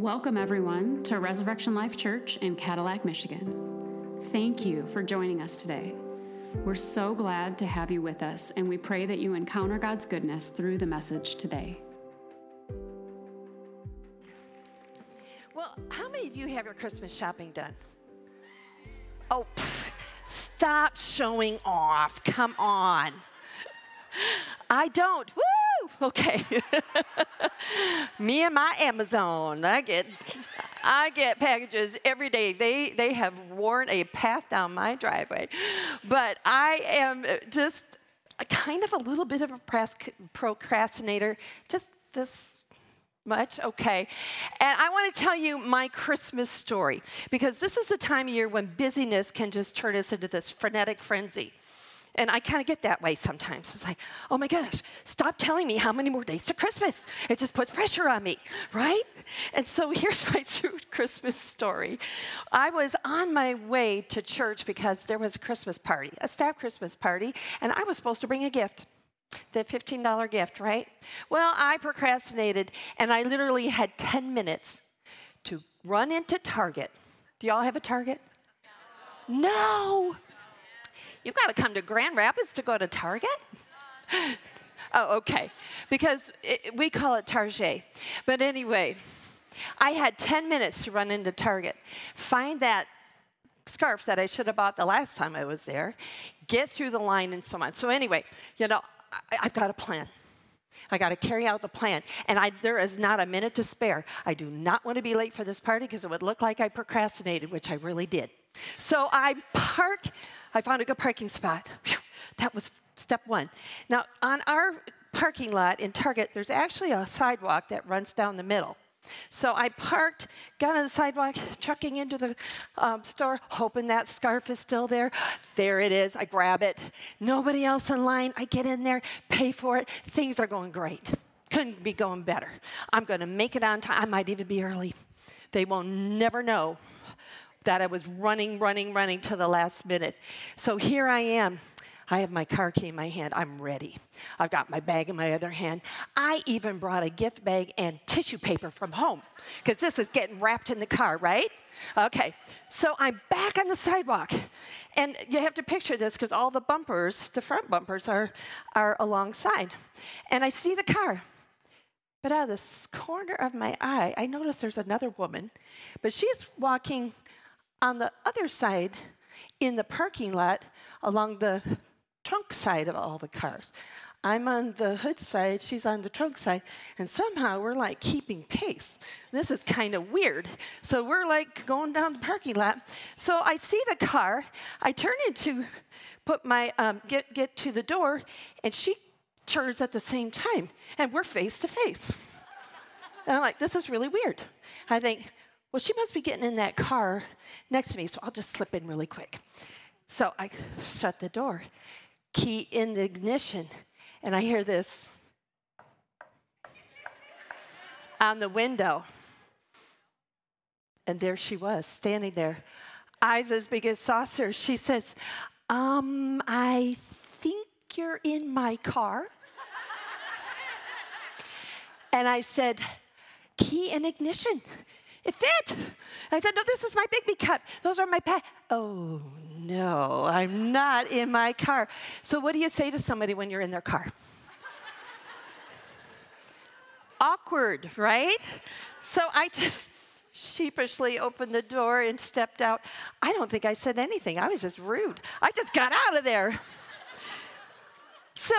Welcome, everyone, to Resurrection Life Church in Cadillac, Michigan. Thank you for joining us today. We're so glad to have you with us, and we pray that you encounter God's goodness through the message today. Well, how many of you have your Christmas shopping done? Oh, pff, stop showing off. Come on. I don't. Woo! Okay. Me and my Amazon. I get I get packages every day. They they have worn a path down my driveway. But I am just kind of a little bit of a procrastinator. Just this much? Okay. And I want to tell you my Christmas story because this is a time of year when busyness can just turn us into this frenetic frenzy. And I kind of get that way sometimes. It's like, oh my gosh, stop telling me how many more days to Christmas. It just puts pressure on me, right? And so here's my true Christmas story. I was on my way to church because there was a Christmas party, a staff Christmas party, and I was supposed to bring a gift. The $15 gift, right? Well, I procrastinated and I literally had 10 minutes to run into Target. Do y'all have a Target? No. no. You've got to come to Grand Rapids to go to Target? oh, okay. Because it, we call it Target. But anyway, I had 10 minutes to run into Target, find that scarf that I should have bought the last time I was there, get through the line, and so on. So, anyway, you know, I, I've got a plan. I got to carry out the plan. And I, there is not a minute to spare. I do not want to be late for this party because it would look like I procrastinated, which I really did. So I park I found a good parking spot. Whew, that was step one. Now, on our parking lot in Target, there's actually a sidewalk that runs down the middle. So I parked, got on the sidewalk, trucking into the um, store, hoping that scarf is still there. There it is. I grab it. Nobody else in line. I get in there, pay for it. Things are going great. Couldn't be going better. I'm going to make it on time. I might even be early. They will never know that I was running, running, running to the last minute. So here I am. I have my car key in my hand. I'm ready. I've got my bag in my other hand. I even brought a gift bag and tissue paper from home because this is getting wrapped in the car, right? Okay, so I'm back on the sidewalk. And you have to picture this because all the bumpers, the front bumpers, are, are alongside. And I see the car. But out of the corner of my eye, I notice there's another woman, but she's walking on the other side, in the parking lot, along the trunk side of all the cars. I'm on the hood side, she's on the trunk side, and somehow we're like keeping pace. This is kind of weird. So we're like going down the parking lot. So I see the car, I turn into put my um, get get to the door, and she turns at the same time, and we're face to face. And I'm like, this is really weird. I think, well, she must be getting in that car next to me, so I'll just slip in really quick. So I shut the door, key in the ignition, and I hear this on the window. And there she was, standing there, eyes as big as saucers. She says, Um, I think you're in my car. and I said, Key in ignition. It fit. I said, No, this is my Biggby cup. Those are my pet. Oh, no, I'm not in my car. So, what do you say to somebody when you're in their car? Awkward, right? So, I just sheepishly opened the door and stepped out. I don't think I said anything. I was just rude. I just got out of there. So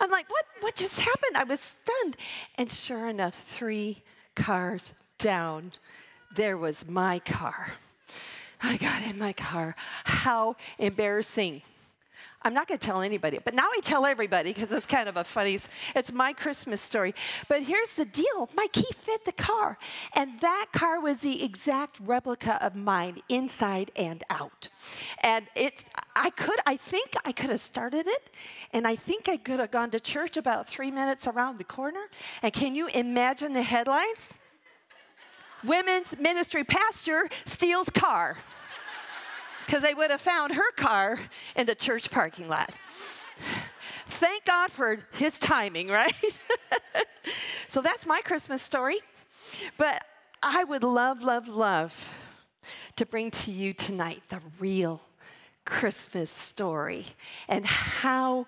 I'm like, what, what just happened? I was stunned. And sure enough, three cars down, there was my car. I got in my car. How embarrassing. I'm not going to tell anybody, but now I tell everybody because it's kind of a funny, it's my Christmas story. But here's the deal my key fit the car, and that car was the exact replica of mine inside and out. And it, I could, I think I could have started it, and I think I could have gone to church about three minutes around the corner. And can you imagine the headlines? Women's ministry pastor steals car because they would have found her car in the church parking lot. Thank God for his timing, right? so that's my Christmas story. But I would love, love, love to bring to you tonight the real Christmas story and how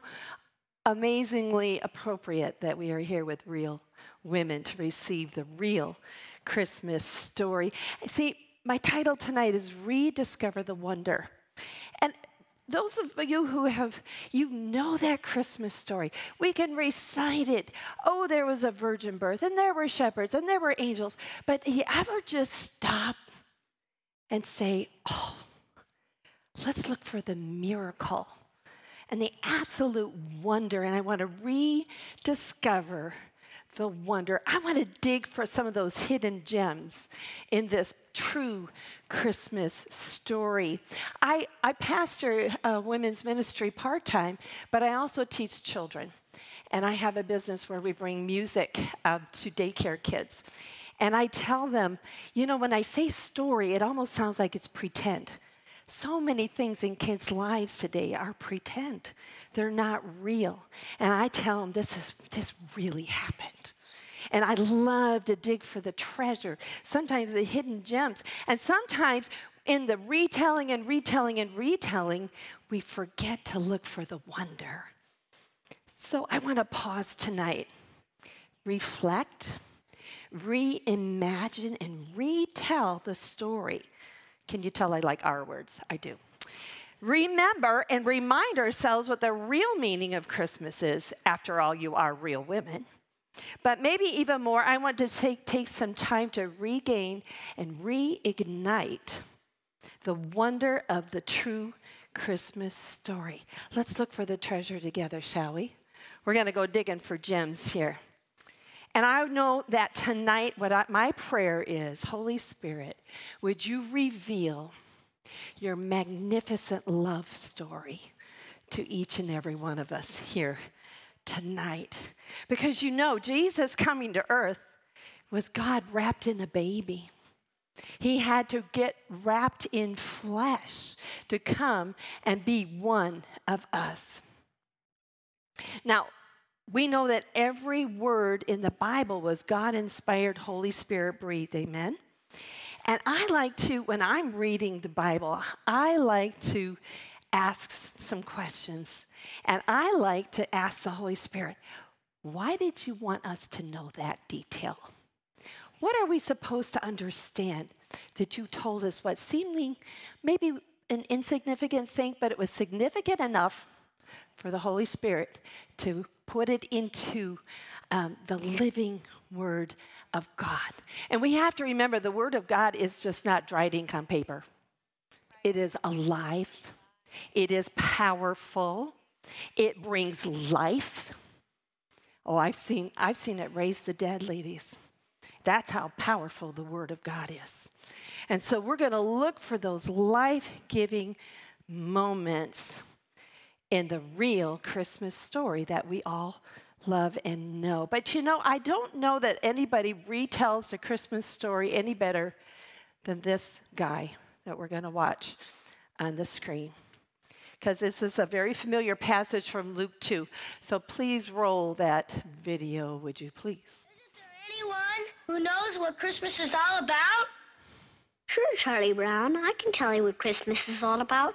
amazingly appropriate that we are here with real women to receive the real Christmas story. See, my title tonight is Rediscover the Wonder. And those of you who have, you know that Christmas story. We can recite it. Oh, there was a virgin birth, and there were shepherds, and there were angels. But you ever just stop and say, oh, let's look for the miracle and the absolute wonder. And I want to rediscover the wonder. I want to dig for some of those hidden gems in this true Christmas story. I, I pastor a women's ministry part time, but I also teach children. And I have a business where we bring music uh, to daycare kids. And I tell them, you know, when I say story, it almost sounds like it's pretend. So many things in kids' lives today are pretend. They're not real. And I tell them this is this really happened. And I love to dig for the treasure, sometimes the hidden gems. And sometimes in the retelling and retelling and retelling, we forget to look for the wonder. So I want to pause tonight, reflect, reimagine, and retell the story can you tell I like our words? I do. Remember and remind ourselves what the real meaning of Christmas is. After all, you are real women. But maybe even more, I want to take, take some time to regain and reignite the wonder of the true Christmas story. Let's look for the treasure together, shall we? We're going to go digging for gems here. And I know that tonight, what I, my prayer is Holy Spirit, would you reveal your magnificent love story to each and every one of us here tonight? Because you know, Jesus coming to earth was God wrapped in a baby. He had to get wrapped in flesh to come and be one of us. Now, we know that every word in the Bible was God inspired, Holy Spirit breathed. Amen. And I like to, when I'm reading the Bible, I like to ask some questions. And I like to ask the Holy Spirit, why did you want us to know that detail? What are we supposed to understand that you told us what seemingly maybe an insignificant thing, but it was significant enough for the Holy Spirit to put it into um, the living Word of God. And we have to remember the Word of God is just not dried ink on paper, it is alive, it is powerful, it brings life. Oh, I've seen, I've seen it raise the dead, ladies. That's how powerful the Word of God is. And so we're going to look for those life giving moments in the real Christmas story that we all love and know. But you know, I don't know that anybody retells the Christmas story any better than this guy that we're going to watch on the screen. Because this is a very familiar passage from Luke 2. So please roll that video, would you please? Isn't there anyone who knows what Christmas is all about? Sure, Charlie Brown. I can tell you what Christmas is all about.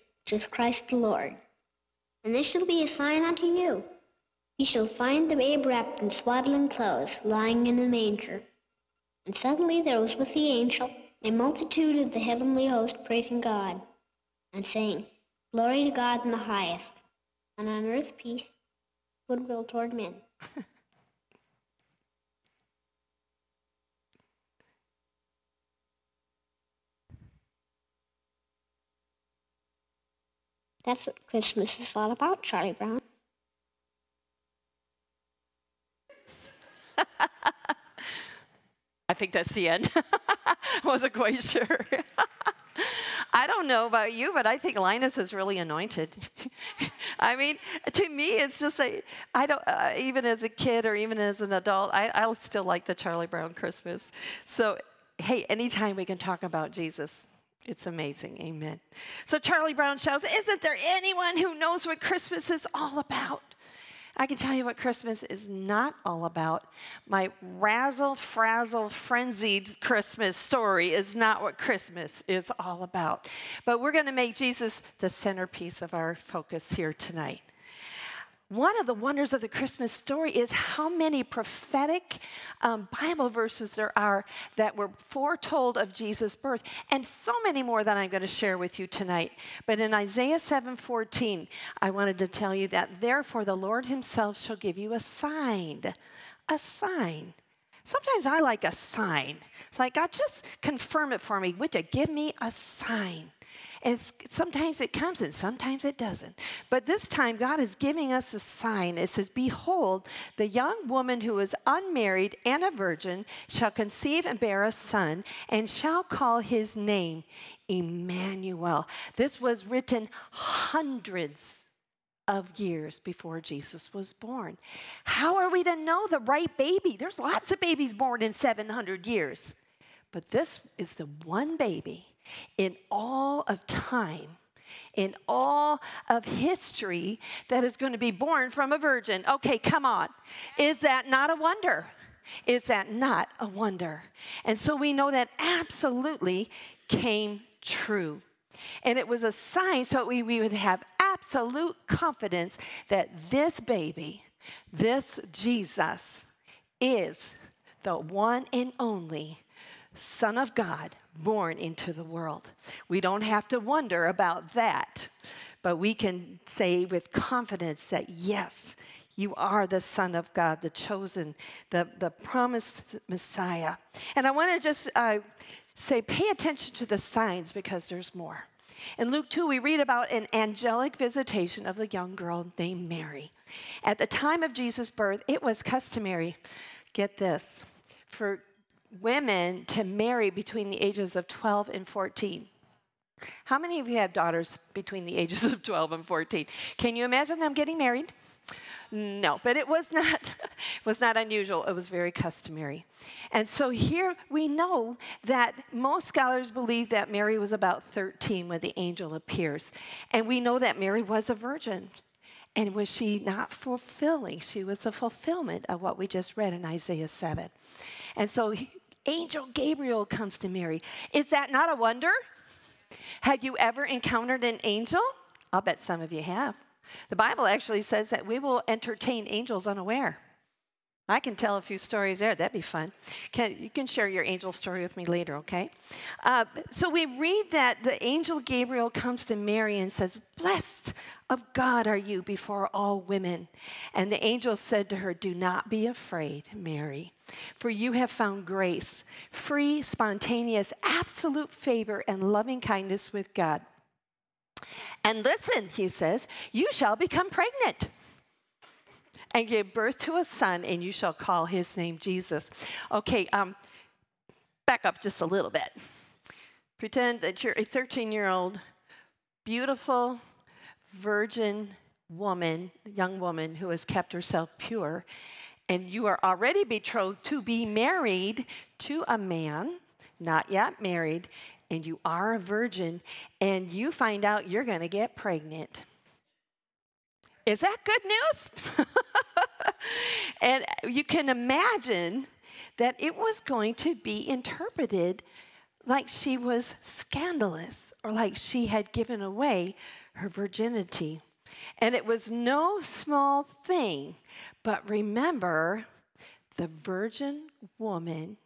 is Christ the Lord. And this shall be a sign unto you. Ye shall find the babe wrapped in swaddling clothes, lying in a manger. And suddenly there was with the angel a multitude of the heavenly host praising God, and saying, Glory to God in the highest, and on earth peace, goodwill toward men. That's what Christmas is all about, Charlie Brown. I think that's the end. I wasn't quite sure. I don't know about you, but I think Linus is really anointed. I mean, to me, it's just a, I don't, uh, even as a kid or even as an adult, I, I still like the Charlie Brown Christmas. So, hey, anytime we can talk about Jesus, it's amazing. Amen. So Charlie Brown shouts, Isn't there anyone who knows what Christmas is all about? I can tell you what Christmas is not all about. My razzle, frazzle, frenzied Christmas story is not what Christmas is all about. But we're going to make Jesus the centerpiece of our focus here tonight. One of the wonders of the Christmas story is how many prophetic um, Bible verses there are that were foretold of Jesus' birth, and so many more that I'm going to share with you tonight. But in Isaiah 7:14, I wanted to tell you that therefore the Lord Himself shall give you a sign, a sign. Sometimes I like a sign. It's like God, just confirm it for me. Would you give me a sign? It's, sometimes it comes and sometimes it doesn't. But this time, God is giving us a sign. It says, Behold, the young woman who is unmarried and a virgin shall conceive and bear a son, and shall call his name Emmanuel. This was written hundreds of years before Jesus was born. How are we to know the right baby? There's lots of babies born in 700 years. But this is the one baby in all of time, in all of history, that is going to be born from a virgin. Okay, come on. Is that not a wonder? Is that not a wonder? And so we know that absolutely came true. And it was a sign so we, we would have absolute confidence that this baby, this Jesus, is the one and only Son of God born into the world. We don't have to wonder about that, but we can say with confidence that yes, you are the Son of God, the chosen, the, the promised Messiah. And I want to just uh, say, pay attention to the signs because there's more. In Luke 2, we read about an angelic visitation of the young girl named Mary. At the time of Jesus' birth, it was customary, get this, for women to marry between the ages of 12 and 14. How many of you have daughters between the ages of 12 and 14? Can you imagine them getting married? No, but it was not it was not unusual. It was very customary. And so here we know that most scholars believe that Mary was about 13 when the angel appears. And we know that Mary was a virgin. And was she not fulfilling? She was a fulfillment of what we just read in Isaiah 7. And so angel Gabriel comes to Mary. Is that not a wonder? Have you ever encountered an angel? I'll bet some of you have. The Bible actually says that we will entertain angels unaware. I can tell a few stories there. That'd be fun. Can, you can share your angel story with me later, okay? Uh, so we read that the angel Gabriel comes to Mary and says, Blessed of God are you before all women. And the angel said to her, Do not be afraid, Mary, for you have found grace, free, spontaneous, absolute favor, and loving kindness with God. And listen, he says, you shall become pregnant and give birth to a son, and you shall call his name Jesus. Okay, um, back up just a little bit. Pretend that you're a 13 year old, beautiful, virgin woman, young woman who has kept herself pure, and you are already betrothed to be married to a man, not yet married, and you are a virgin, and you find out you're going to get pregnant. Is that good news? and you can imagine that it was going to be interpreted like she was scandalous or like she had given away her virginity. And it was no small thing, but remember the virgin woman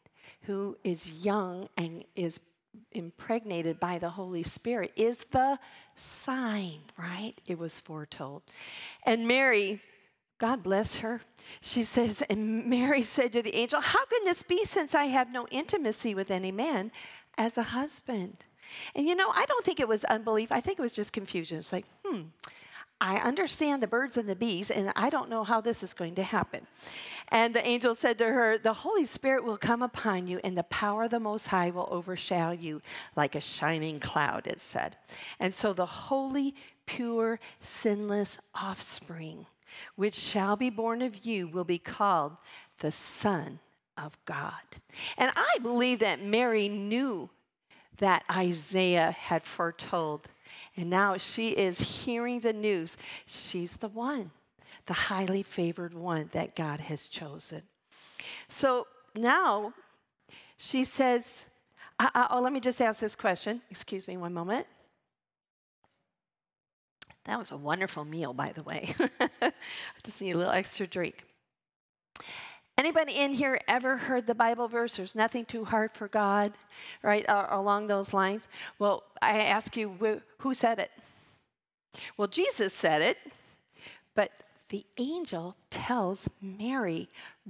who is young and is impregnated by the Holy Spirit is the sign, right? It was foretold. And Mary, God bless her, she says, and Mary said to the angel, How can this be since I have no intimacy with any man as a husband? And you know, I don't think it was unbelief. I think it was just confusion. It's like, hmm, I understand the birds and the bees, and I don't know how this is going to happen. And the angel said to her, The Holy Spirit will come upon you, and the power of the Most High will overshadow you like a shining cloud, it said. And so the holy, pure, sinless offspring, which shall be born of you, will be called the Son of God. And I believe that Mary knew that Isaiah had foretold and now she is hearing the news. She's the one, the highly favored one that God has chosen. So now she says, uh, uh, Oh, let me just ask this question. Excuse me one moment. That was a wonderful meal, by the way. Just need a little extra drink. Anybody in here ever heard the Bible verse, there's nothing too hard for God, right, uh, along those lines? Well, I ask you, who said it? Well, Jesus said it, but the angel tells Mary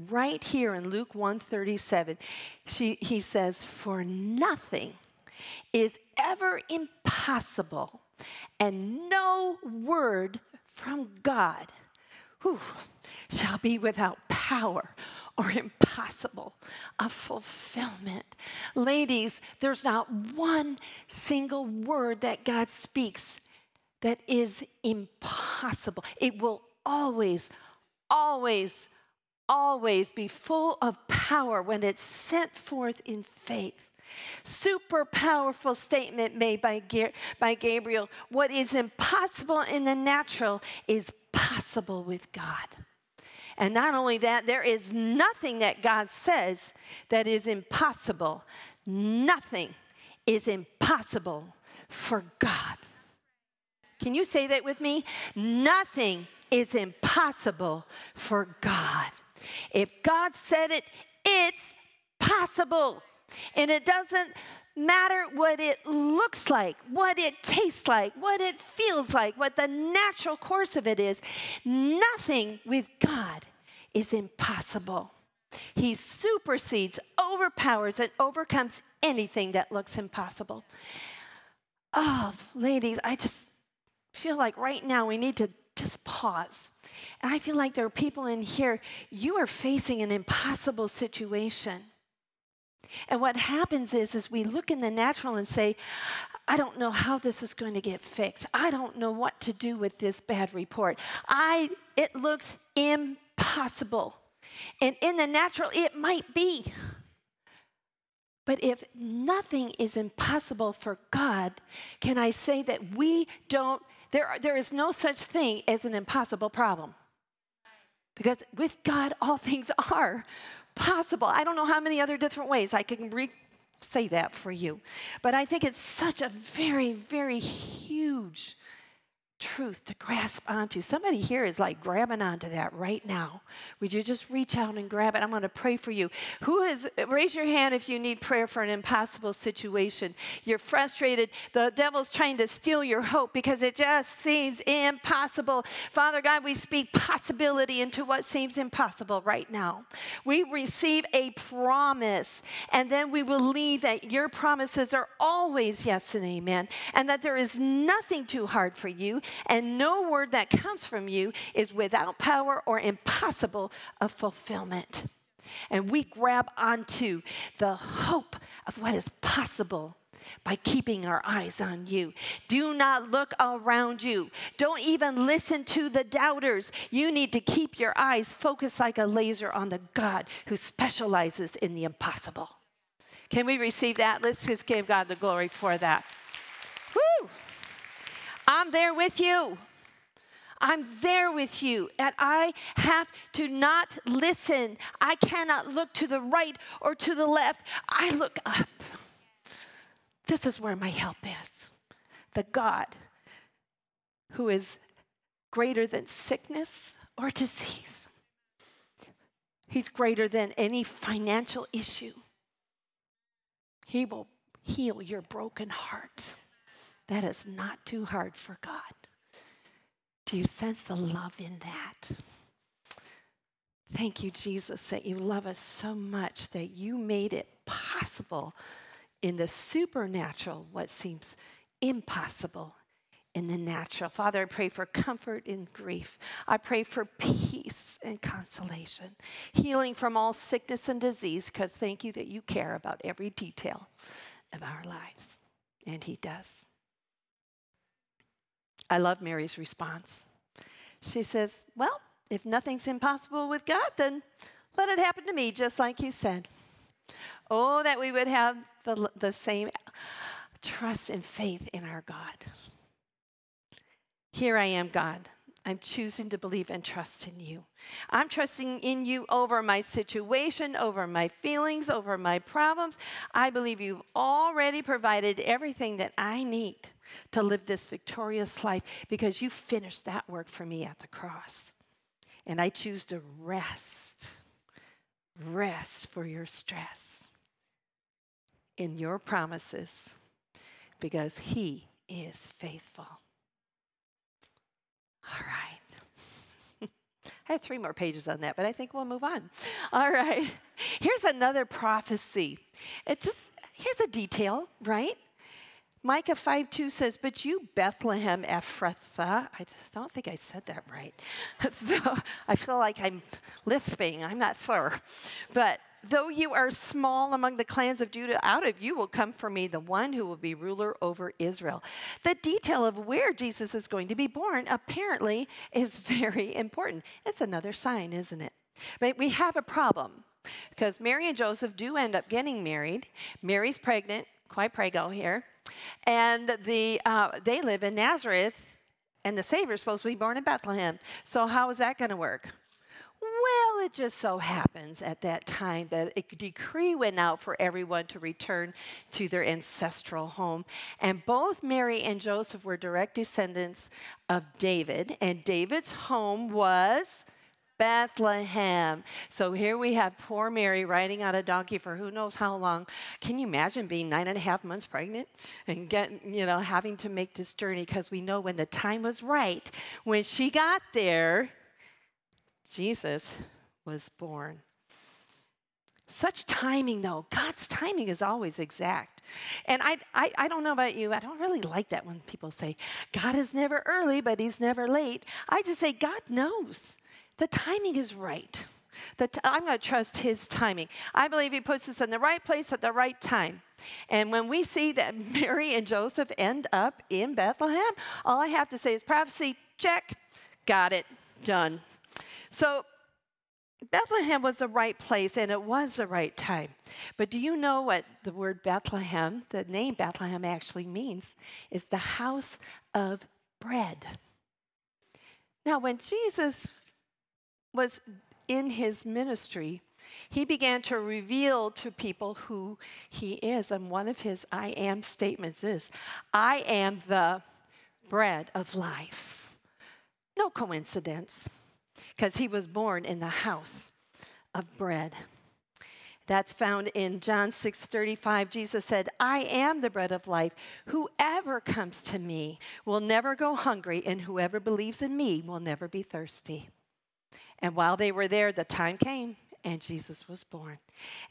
right here in Luke 137, she, he says, For nothing is ever impossible, and no word from God whew, shall be without power or impossible of fulfillment. Ladies, there's not one single word that God speaks that is impossible. It will always, always, always be full of power when it's sent forth in faith. Super powerful statement made by, by Gabriel. What is impossible in the natural is possible with God. And not only that, there is nothing that God says that is impossible. Nothing is impossible for God. Can you say that with me? Nothing is impossible for God. If God said it, it's possible. And it doesn't matter what it looks like, what it tastes like, what it feels like, what the natural course of it is. Nothing with God is impossible. He supersedes, overpowers, and overcomes anything that looks impossible. Oh, ladies, I just feel like right now we need to just pause. And I feel like there are people in here, you are facing an impossible situation. And what happens is, is we look in the natural and say, I don't know how this is going to get fixed. I don't know what to do with this bad report. I, it looks impossible. And in the natural, it might be. But if nothing is impossible for God, can I say that we don't, there, there is no such thing as an impossible problem? Because with God, all things are possible. I don't know how many other different ways I can re- say that for you. But I think it's such a very, very huge truth to grasp onto. Somebody here is like grabbing onto that right now. Would you just reach out and grab it? I'm going to pray for you. Who is, raise your hand if you need prayer for an impossible situation. You're frustrated. The devil's trying to steal your hope because it just seems impossible. Father God, we speak possibility into what seems impossible right now. We receive a promise, and then we believe that your promises are always yes and amen, and that there is nothing too hard for you and no word that comes from you is without power or impossible of fulfillment. And we grab onto the hope of what is possible by keeping our eyes on you. Do not look around you. Don't even listen to the doubters. You need to keep your eyes focused like a laser on the God who specializes in the impossible. Can we receive that? Let's just give God the glory for that. Woo! I'm there with you. I'm there with you, and I have to not listen. I cannot look to the right or to the left. I look up. This is where my help is. The God who is greater than sickness or disease, He's greater than any financial issue. He will heal your broken heart. That is not too hard for God. Do you sense the love in that? Thank you, Jesus, that you love us so much that you made it possible in the supernatural, what seems impossible in the natural. Father, I pray for comfort in grief. I pray for peace and consolation, healing from all sickness and disease, because thank you that you care about every detail of our lives. And He does. I love Mary's response. She says, Well, if nothing's impossible with God, then let it happen to me, just like you said. Oh, that we would have the, the same trust and faith in our God. Here I am, God. I'm choosing to believe and trust in you. I'm trusting in you over my situation, over my feelings, over my problems. I believe you've already provided everything that I need to live this victorious life because you finished that work for me at the cross. And I choose to rest, rest for your stress in your promises because He is faithful. All right. I have three more pages on that, but I think we'll move on. All right. Here's another prophecy. It just here's a detail, right? Micah 5 2 says, But you, Bethlehem Ephrathah, I don't think I said that right. I feel like I'm lisping, I'm not sure. But though you are small among the clans of Judah, out of you will come for me the one who will be ruler over Israel. The detail of where Jesus is going to be born apparently is very important. It's another sign, isn't it? But we have a problem because Mary and Joseph do end up getting married. Mary's pregnant, quite prego here. And the, uh, they live in Nazareth, and the Savior's supposed to be born in Bethlehem. So, how is that going to work? Well, it just so happens at that time that a decree went out for everyone to return to their ancestral home. And both Mary and Joseph were direct descendants of David, and David's home was Bethlehem. So here we have poor Mary riding on a donkey for who knows how long. Can you imagine being nine and a half months pregnant and getting, you know, having to make this journey? Because we know when the time was right, when she got there, Jesus was born. Such timing, though. God's timing is always exact. And I, I, I, don't know about you, I don't really like that when people say, God is never early, but he's never late. I just say, God knows. The timing is right. I'm going to trust his timing. I believe he puts us in the right place at the right time. And when we see that Mary and Joseph end up in Bethlehem, all I have to say is prophecy, check, got it, done. So Bethlehem was the right place and it was the right time. But do you know what the word Bethlehem, the name Bethlehem actually means? Is the house of bread. Now, when Jesus was in his ministry, he began to reveal to people who he is. And one of his I am statements is I am the bread of life. No coincidence, because he was born in the house of bread. That's found in John 6:35. Jesus said, "I am the bread of life. Whoever comes to me will never go hungry, and whoever believes in me will never be thirsty." And while they were there, the time came and Jesus was born.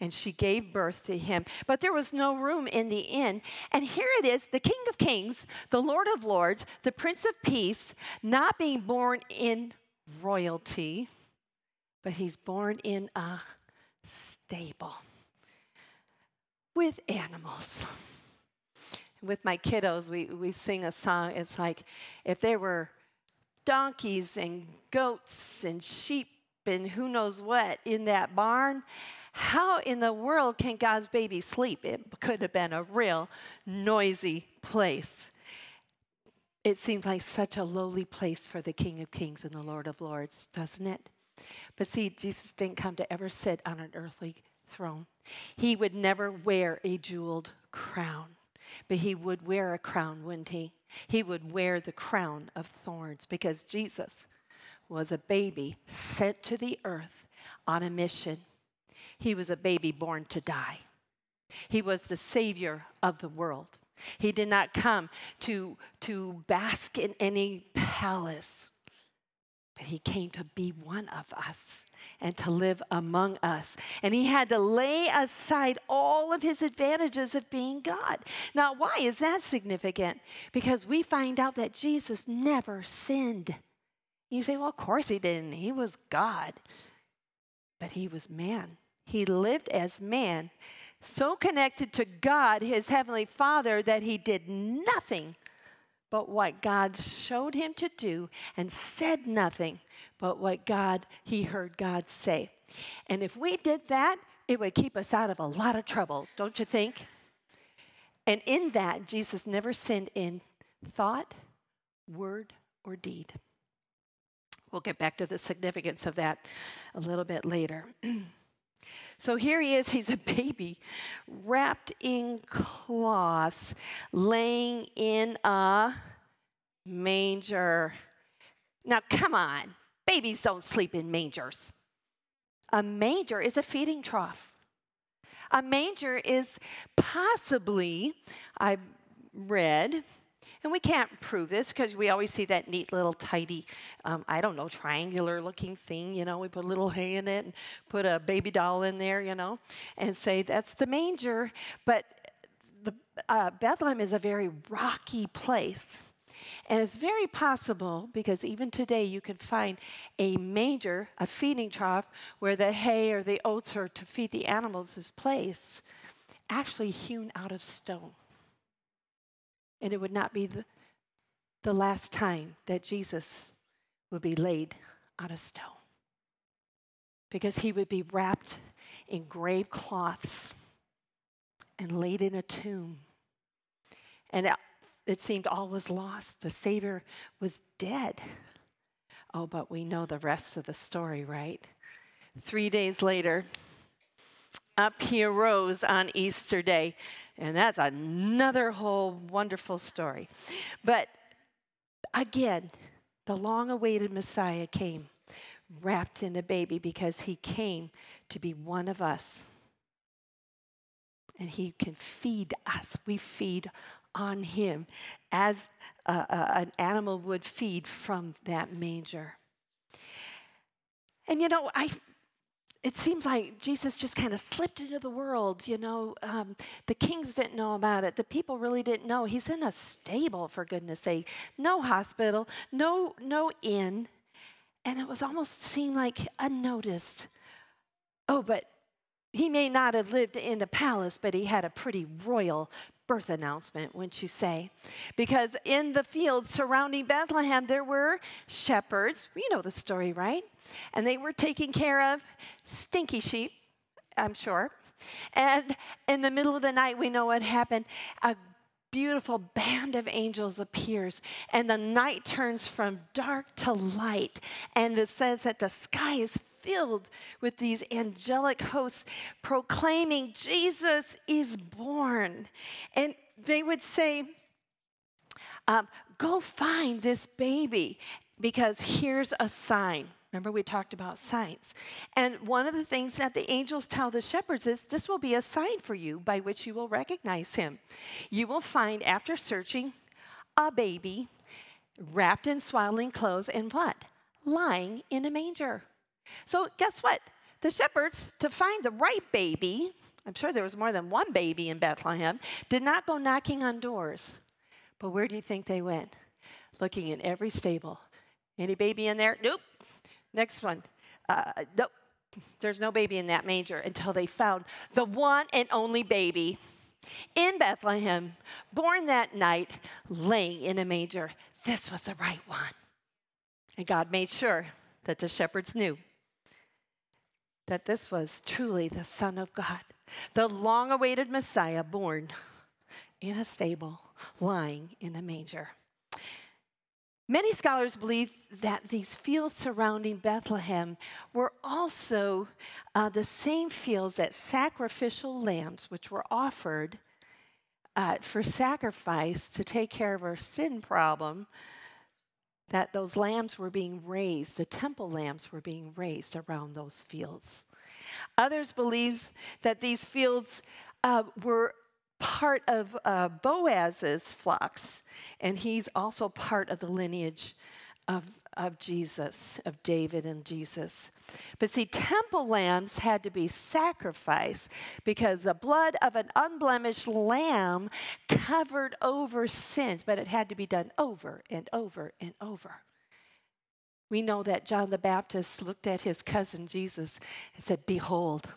And she gave birth to him. But there was no room in the inn. And here it is the King of Kings, the Lord of Lords, the Prince of Peace, not being born in royalty, but he's born in a stable with animals. With my kiddos, we, we sing a song. It's like if there were donkeys and goats and sheep and who knows what in that barn. How in the world can God's baby sleep? It could have been a real noisy place. It seems like such a lowly place for the King of Kings and the Lord of Lords, doesn't it? But see, Jesus didn't come to ever sit on an earthly throne. He would never wear a jeweled crown, but he would wear a crown, wouldn't he? He would wear the crown of thorns because Jesus was a baby sent to the earth on a mission. He was a baby born to die. He was the Savior of the world. He did not come to, to bask in any palace, but he came to be one of us and to live among us. And he had to lay aside all of his advantages of being God. Now, why is that significant? Because we find out that Jesus never sinned. You say, well, of course he didn't. He was God. But he was man. He lived as man, so connected to God, his heavenly Father, that he did nothing but what God showed him to do and said nothing but what God he heard God say. And if we did that, it would keep us out of a lot of trouble, don't you think? And in that, Jesus never sinned in thought, word, or deed. We'll get back to the significance of that a little bit later. So here he is, he's a baby wrapped in cloths, laying in a manger. Now, come on, babies don't sleep in mangers. A manger is a feeding trough. A manger is possibly, I read, and we can't prove this because we always see that neat little tidy, um, I don't know, triangular looking thing, you know, we put a little hay in it and put a baby doll in there, you know, and say that's the manger. But the, uh, Bethlehem is a very rocky place. And it's very possible, because even today you can find a manger, a feeding trough, where the hay or the oats are to feed the animals is placed, actually hewn out of stone. And it would not be the, the last time that Jesus would be laid on a stone. Because he would be wrapped in grave cloths and laid in a tomb. And it, seemed all was lost. The Savior was dead. Oh, but we know the rest of the story, right? Three days later, up he arose on Easter Day. And that's another whole wonderful story. But again, the long awaited Messiah came wrapped in a baby because he came to be one of us. And he can feed us. We feed on him as an animal would feed from that manger. And you know, I it seems like Jesus just kind of slipped into the world. You know, um, the kings didn't know about it. The people really didn't know. He's in a stable, for goodness sake. No hospital, no no inn, and it was almost seemed like unnoticed. Oh, but he may not have lived in a palace, but he had a pretty royal birth announcement, wouldn't you say? Because in the fields surrounding Bethlehem, there were shepherds. You know the story, right? And they were taking care of stinky sheep, I'm sure. And in the middle of the night, we know what happened. A beautiful band of angels appears, and the night turns from dark to light. And it says that the sky is filled with these angelic hosts proclaiming Jesus is born. And they would say, um, Go find this baby because here's a sign. Remember, we talked about signs. And one of the things that the angels tell the shepherds is this will be a sign for you by which you will recognize him. You will find, after searching, a baby wrapped in swaddling clothes and what? Lying in a manger. So, guess what? The shepherds, to find the right baby, I'm sure there was more than one baby in Bethlehem, did not go knocking on doors. But where do you think they went? Looking in every stable. Any baby in there? Nope. Next one. Uh, nope. There's no baby in that manger until they found the one and only baby in Bethlehem, born that night, laying in a manger. This was the right one. And God made sure that the shepherds knew that this was truly the Son of God, the long awaited Messiah born in a stable, lying in a manger. Many scholars believe that these fields surrounding Bethlehem were also uh, the same fields that sacrificial lambs, which were offered uh, for sacrifice to take care of our sin problem, that those lambs were being raised, the temple lambs were being raised around those fields. Others believe that these fields uh, were part of uh, Boaz's flocks, and he's also part of the lineage of, of Jesus, of David and Jesus. But see, temple lambs had to be sacrificed because the blood of an unblemished lamb covered over sins, but it had to be done over and over and over. We know that John the Baptist looked at his cousin Jesus and said, Behold,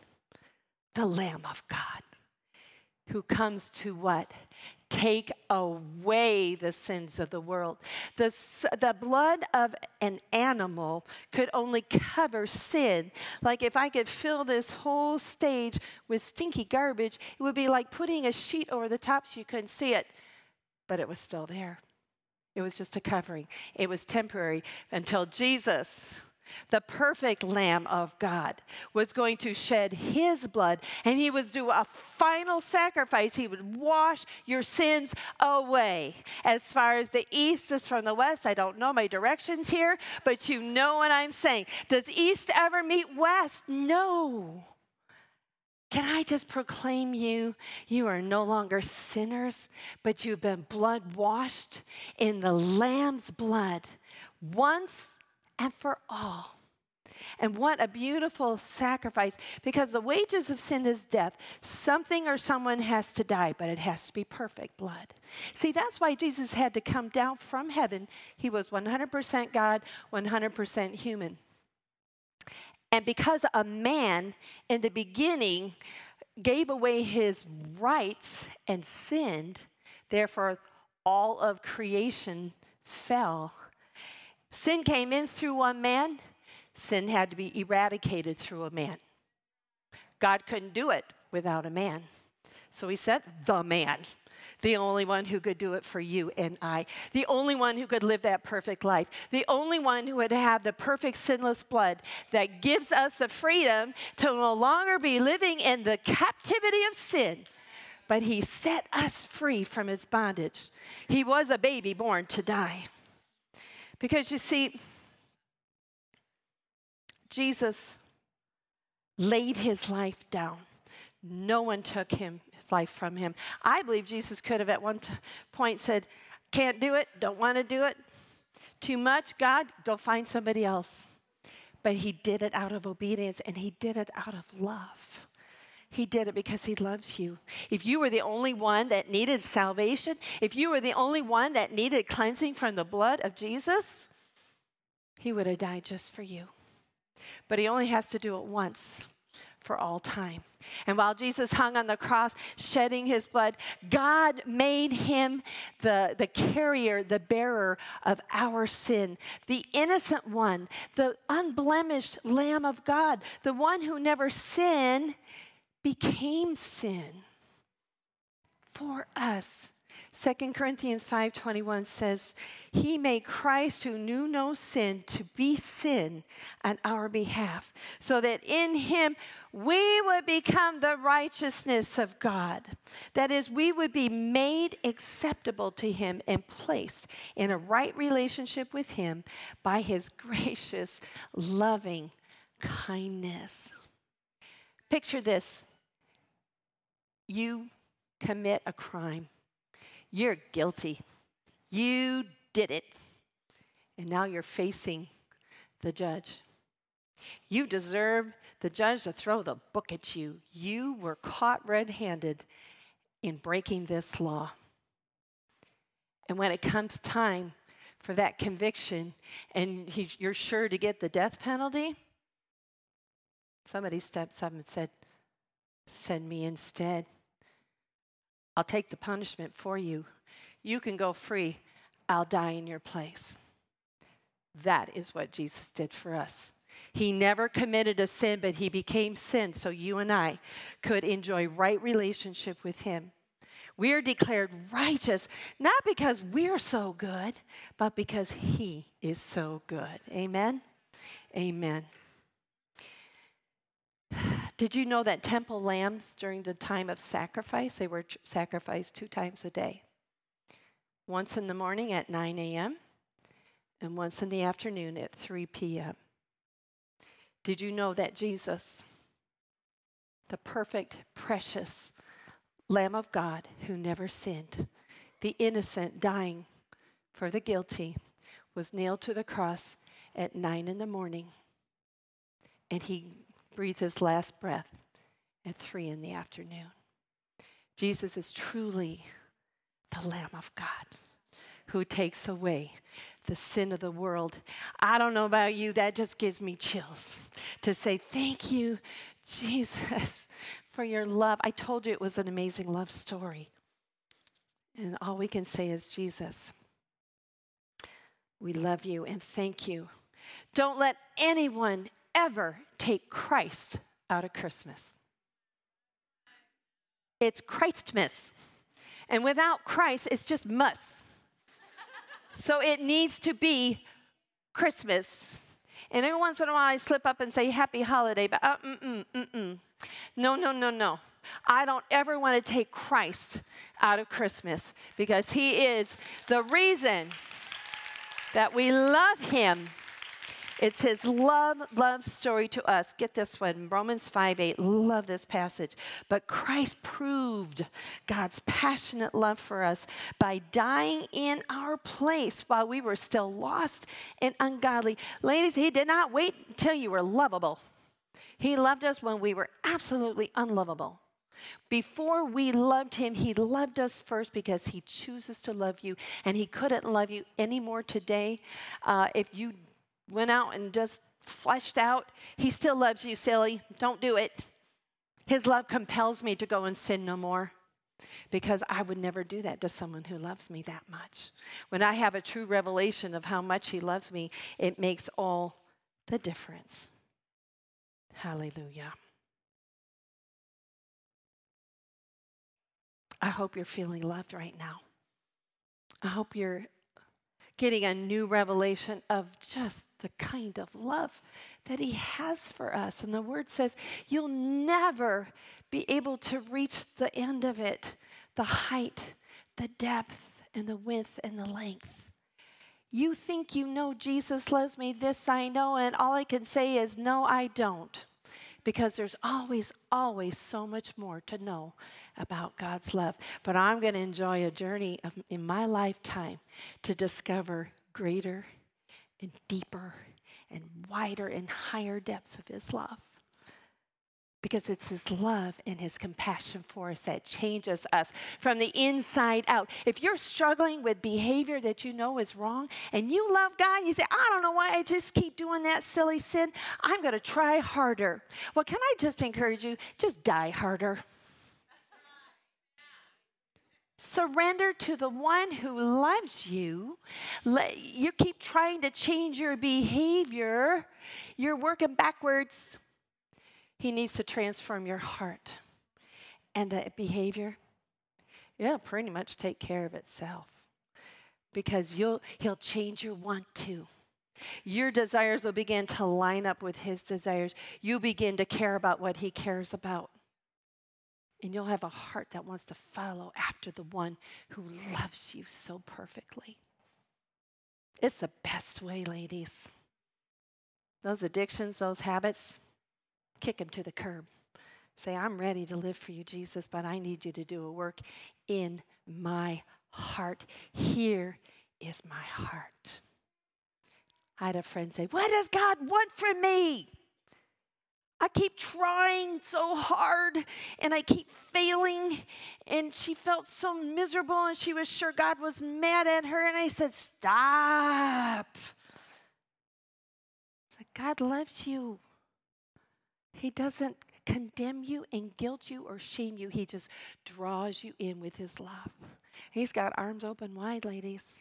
the Lamb of God who comes to what? take away the sins of the world. The, the blood of an animal could only cover sin. Like if I could fill this whole stage with stinky garbage, it would be like putting a sheet over the top so you couldn't see it, but it was still there. It was just a covering. It was temporary until Jesus the perfect Lamb of God, was going to shed his blood and he would do a final sacrifice. He would wash your sins away. As far as the east is from the west, I don't know my directions here, but you know what I'm saying. Does east ever meet west? No. Can I just proclaim you? You are no longer sinners, but you've been blood washed in the Lamb's blood once and for all. And what a beautiful sacrifice because the wages of sin is death. Something or someone has to die, but it has to be perfect blood. See, that's why Jesus had to come down from heaven. He was 100% God, 100% human. And because a man in the beginning gave away his rights and sinned, therefore all of creation fell Sin came in through one man, sin had to be eradicated through a man. God couldn't do it without a man. So he sent the man, the only one who could do it for you and I, the only one who could live that perfect life, the only one who would have the perfect sinless blood that gives us the freedom to no longer be living in the captivity of sin. But he set us free from his bondage. He was a baby born to die. Because you see, Jesus laid his life down. No one took him, his life from him. I believe Jesus could have at one t- point said, Can't do it, don't want to do it, too much, God, go find somebody else. But he did it out of obedience and he did it out of love. He did it because He loves you. If you were the only one that needed salvation, if you were the only one that needed cleansing from the blood of Jesus, He would have died just for you. But He only has to do it once for all time. And while Jesus hung on the cross, shedding his blood, God made him the, the carrier, the bearer of our sin, the innocent one, the unblemished Lamb of God, the one who never sinned became sin for us. 2 Corinthians 5:21 says, "He made Christ who knew no sin to be sin on our behalf, so that in him we would become the righteousness of God. That is, we would be made acceptable to him and placed in a right relationship with him by his gracious, loving kindness." Picture this you commit a crime. You're guilty. You did it. And now you're facing the judge. You deserve the judge to throw the book at you. You were caught red handed in breaking this law. And when it comes time for that conviction and he, you're sure to get the death penalty, somebody steps up and said, Send me instead. I'll take the punishment for you. You can go free. I'll die in your place. That is what Jesus did for us. He never committed a sin, but he became sin so you and I could enjoy right relationship with him. We are declared righteous, not because we're so good, but because he is so good. Amen? Amen. Did you know that temple lambs during the time of sacrifice, they were sacrificed two times a day? Once in the morning at 9 a.m. and once in the afternoon at 3 p.m. Did you know that Jesus, the perfect, precious Lamb of God who never sinned, the innocent dying for the guilty, was nailed to the cross at nine in the morning, and he breathed his last breath at three in the afternoon. Jesus is truly the Lamb of God who takes away the sin of the world. I don't know about you, that just gives me chills to say, Thank you, Jesus, for your love. I told you it was an amazing love story. And all we can say is, Jesus, we love you and thank you. Don't let anyone ever take Christ out of Christmas. It's Christmas. And without Christ, it's just muss. so it needs to be Christmas. And every once in a while, I slip up and say happy holiday, but uh, mm-mm, mm-mm. no, no, no, no. I don't ever want to take Christ out of Christmas because he is the reason that we love him it's his love, love story to us. Get this one Romans 5 8. Love this passage. But Christ proved God's passionate love for us by dying in our place while we were still lost and ungodly. Ladies, he did not wait until you were lovable. He loved us when we were absolutely unlovable. Before we loved him, he loved us first because he chooses to love you, and he couldn't love you anymore today uh, if you went out and just fleshed out, he still loves you, silly. Don't do it. His love compels me to go and sin no more because I would never do that to someone who loves me that much. When I have a true revelation of how much he loves me, it makes all the difference. Hallelujah. I hope you're feeling loved right now. I hope you're getting a new revelation of just the kind of love that He has for us. And the Word says, you'll never be able to reach the end of it the height, the depth, and the width and the length. You think you know Jesus loves me, this I know, and all I can say is, no, I don't. Because there's always, always so much more to know about God's love. But I'm going to enjoy a journey of, in my lifetime to discover greater and deeper and wider and higher depths of His love. Because it's His love and His compassion for us that changes us from the inside out. If you're struggling with behavior that you know is wrong and you love God, you say, I don't know why I just keep doing that silly sin. I'm going to try harder. Well, can I just encourage you? Just die harder. Surrender to the one who loves you. You keep trying to change your behavior. You're working backwards. He needs to transform your heart. And the behavior, it'll pretty much take care of itself because you'll, he'll change your want to. Your desires will begin to line up with his desires. You begin to care about what he cares about. And you'll have a heart that wants to follow after the one who loves you so perfectly. It's the best way, ladies. Those addictions, those habits, kick them to the curb. Say, I'm ready to live for you, Jesus, but I need you to do a work in my heart. Here is my heart. I had a friend say, What does God want from me? I keep trying so hard and I keep failing. And she felt so miserable and she was sure God was mad at her. And I said, Stop. It's like God loves you. He doesn't condemn you and guilt you or shame you, He just draws you in with His love. He's got arms open wide, ladies.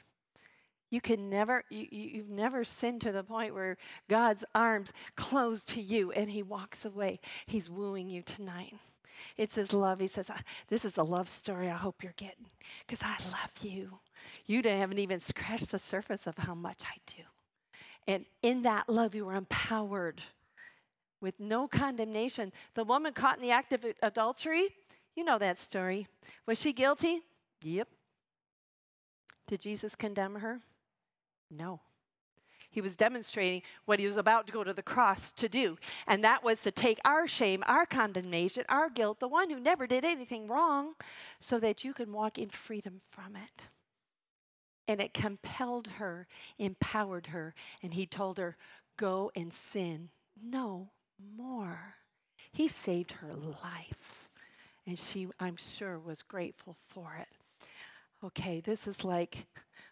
You can never, you, you've never sinned to the point where God's arms close to you and he walks away. He's wooing you tonight. It's his love. He says, This is a love story I hope you're getting because I love you. You haven't even scratched the surface of how much I do. And in that love, you are empowered with no condemnation. The woman caught in the act of adultery, you know that story. Was she guilty? Yep. Did Jesus condemn her? No. He was demonstrating what he was about to go to the cross to do. And that was to take our shame, our condemnation, our guilt, the one who never did anything wrong, so that you can walk in freedom from it. And it compelled her, empowered her, and he told her, Go and sin no more. He saved her life. And she, I'm sure, was grateful for it. Okay, this is like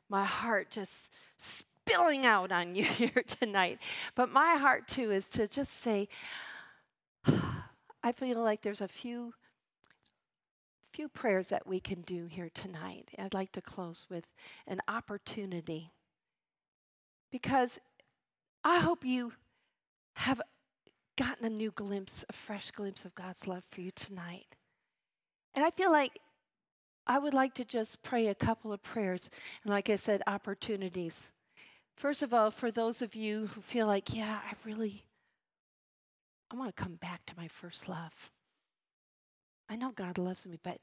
my heart just spilling out on you here tonight. But my heart, too, is to just say, I feel like there's a few few prayers that we can do here tonight. I'd like to close with an opportunity because I hope you have gotten a new glimpse, a fresh glimpse of God's love for you tonight. And I feel like I would like to just pray a couple of prayers. And like I said, opportunities. First of all, for those of you who feel like, yeah, I really, I want to come back to my first love. I know God loves me, but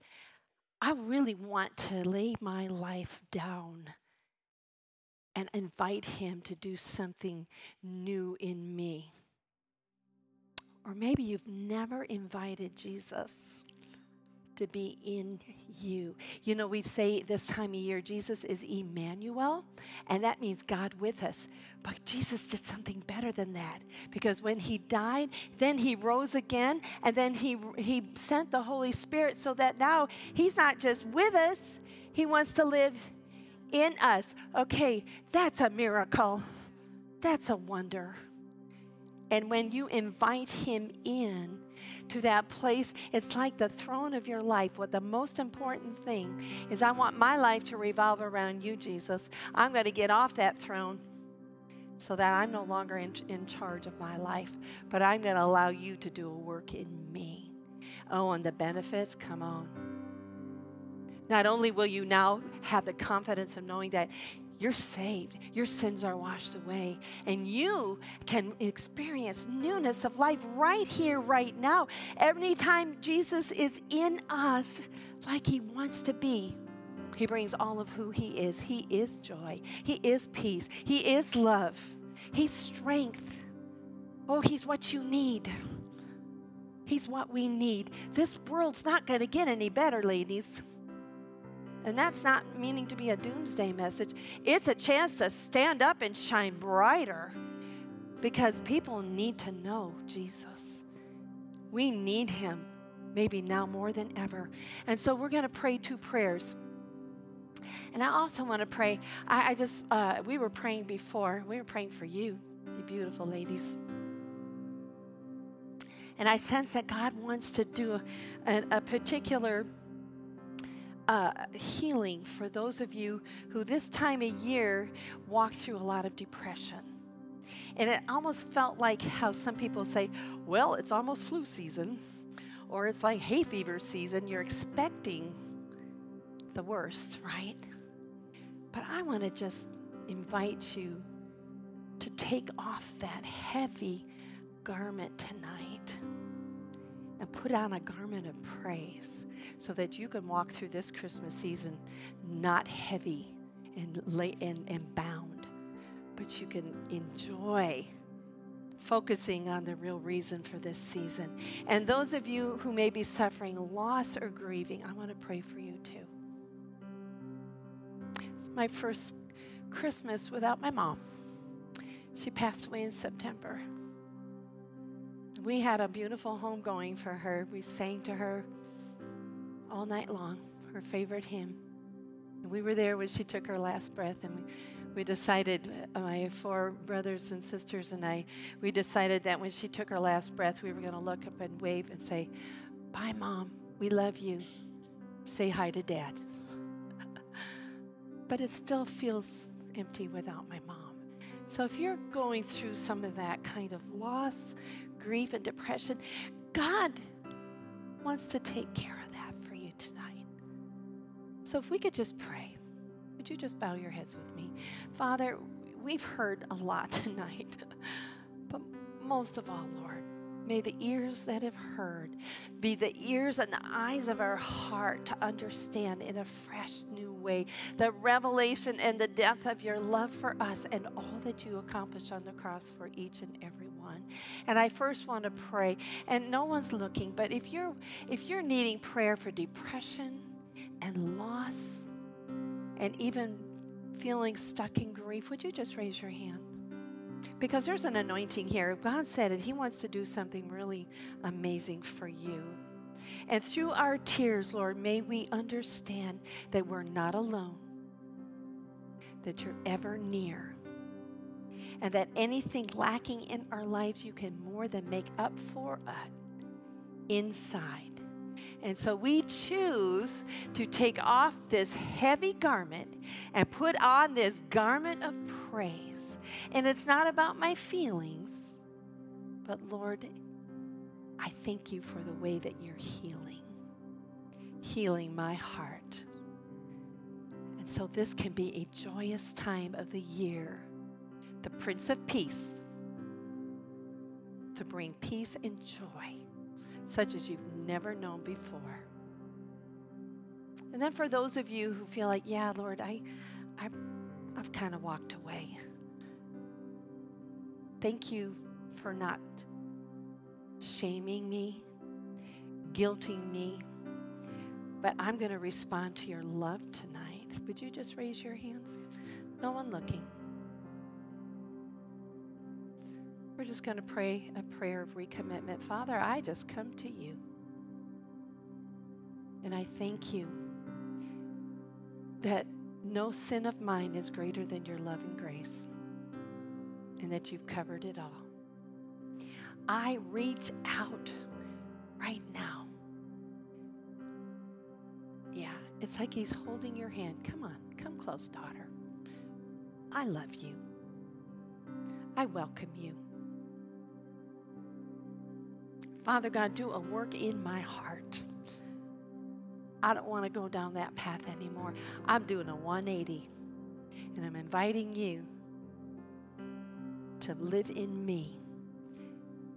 I really want to lay my life down and invite Him to do something new in me. Or maybe you've never invited Jesus to be in you. You know, we say this time of year, Jesus is Emmanuel, and that means God with us. But Jesus did something better than that because when he died, then he rose again, and then he, he sent the Holy Spirit so that now he's not just with us, he wants to live in us. Okay, that's a miracle. That's a wonder. And when you invite him in, to that place. It's like the throne of your life. What the most important thing is, I want my life to revolve around you, Jesus. I'm going to get off that throne so that I'm no longer in, in charge of my life, but I'm going to allow you to do a work in me. Oh, and the benefits, come on. Not only will you now have the confidence of knowing that you're saved. Your sins are washed away. And you can experience newness of life right here, right now. Anytime Jesus is in us like he wants to be, he brings all of who he is. He is joy, he is peace, he is love, he's strength. Oh, he's what you need. He's what we need. This world's not going to get any better, ladies. And that's not meaning to be a doomsday message. It's a chance to stand up and shine brighter because people need to know Jesus. We need him, maybe now more than ever. And so we're going to pray two prayers. And I also want to pray. I, I just, uh, we were praying before, we were praying for you, you beautiful ladies. And I sense that God wants to do a, a, a particular uh, healing for those of you who this time of year walk through a lot of depression. And it almost felt like how some people say, well, it's almost flu season, or it's like hay fever season. You're expecting the worst, right? But I want to just invite you to take off that heavy garment tonight and put on a garment of praise so that you can walk through this Christmas season not heavy and, lay, and, and bound, but you can enjoy focusing on the real reason for this season. And those of you who may be suffering loss or grieving, I want to pray for you too. It's my first Christmas without my mom. She passed away in September. We had a beautiful home going for her. We sang to her all night long, her favorite hymn. And we were there when she took her last breath, and we, we decided, my four brothers and sisters and I, we decided that when she took her last breath, we were going to look up and wave and say, Bye, Mom. We love you. Say hi to Dad. but it still feels empty without my mom. So if you're going through some of that kind of loss, grief, and depression, God wants to take care of that. So if we could just pray, would you just bow your heads with me? Father, we've heard a lot tonight, but most of all, Lord, may the ears that have heard be the ears and the eyes of our heart to understand in a fresh new way the revelation and the depth of your love for us and all that you accomplished on the cross for each and every one. And I first want to pray, and no one's looking, but if you're if you're needing prayer for depression, and loss and even feeling stuck in grief, would you just raise your hand? Because there's an anointing here. God said it, He wants to do something really amazing for you. And through our tears, Lord, may we understand that we're not alone, that you're ever near, and that anything lacking in our lives, you can more than make up for us inside. And so we choose to take off this heavy garment and put on this garment of praise. And it's not about my feelings, but Lord, I thank you for the way that you're healing, healing my heart. And so this can be a joyous time of the year. The Prince of Peace to bring peace and joy such as you've never known before. And then for those of you who feel like, yeah, Lord, I, I I've kind of walked away. Thank you for not shaming me, guilting me, but I'm going to respond to your love tonight. Would you just raise your hands? No one looking. We're just going to pray a prayer of recommitment. Father, I just come to you. And I thank you that no sin of mine is greater than your love and grace, and that you've covered it all. I reach out right now. Yeah, it's like he's holding your hand. Come on, come close, daughter. I love you. I welcome you. Father God, do a work in my heart. I don't want to go down that path anymore. I'm doing a 180. And I'm inviting you to live in me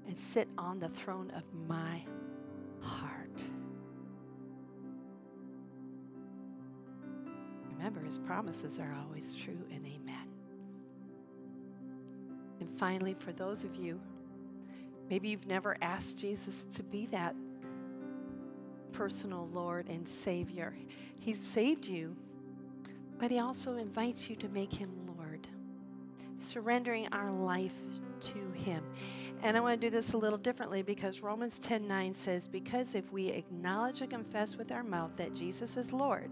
and sit on the throne of my heart. Remember, his promises are always true and amen. And finally, for those of you Maybe you've never asked Jesus to be that personal Lord and Savior. He saved you, but He also invites you to make Him Lord, surrendering our life to Him. And I want to do this a little differently because Romans 10 9 says, Because if we acknowledge and confess with our mouth that Jesus is Lord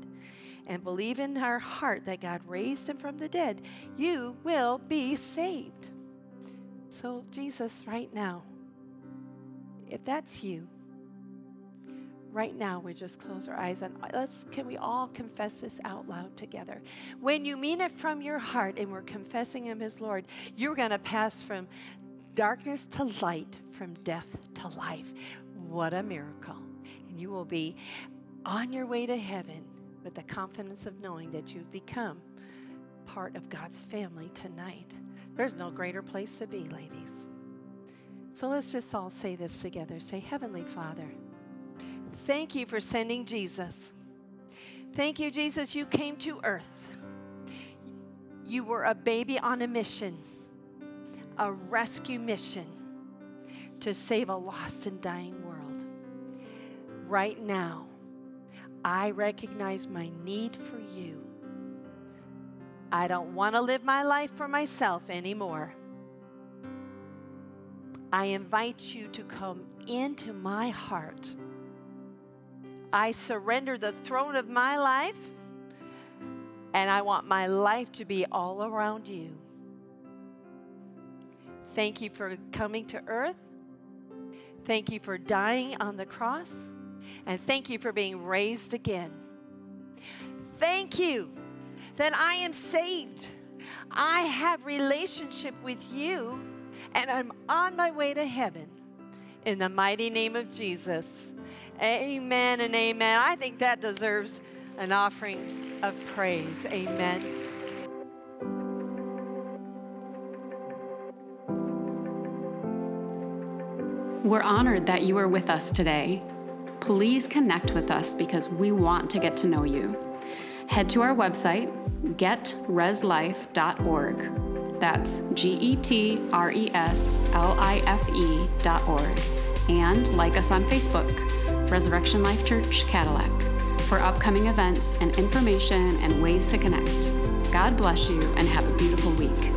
and believe in our heart that God raised him from the dead, you will be saved. So, Jesus, right now, if that's you, right now we just close our eyes and let's can we all confess this out loud together? When you mean it from your heart and we're confessing him as lord you're going to pass from darkness to light from death to life. What a miracle. And you will be on your way to heaven with the confidence of knowing that you've become part of god's family tonight. There's no greater place to be ladies so let's just all say this together. Say, Heavenly Father, thank you for sending Jesus. Thank you, Jesus, you came to earth. You were a baby on a mission, a rescue mission to save a lost and dying world. Right now, I recognize my need for you. I don't want to live my life for myself anymore. I invite you to come into my heart. I surrender the throne of my life, and I want my life to be all around you. Thank you for coming to earth. Thank you for dying on the cross. And thank you for being raised again. Thank you that I am saved. I have relationship with you and I'm on my way to heaven. In the mighty name of Jesus. Amen and amen. I think that deserves an offering of praise. Amen. We're honored that you are with us today. Please connect with us because we want to get to know you. Head to our website, getreslife.org that's G E T R E S L I F E dot org. And like us on Facebook, Resurrection Life Church Cadillac, for upcoming events and information and ways to connect. God bless you and have a beautiful week.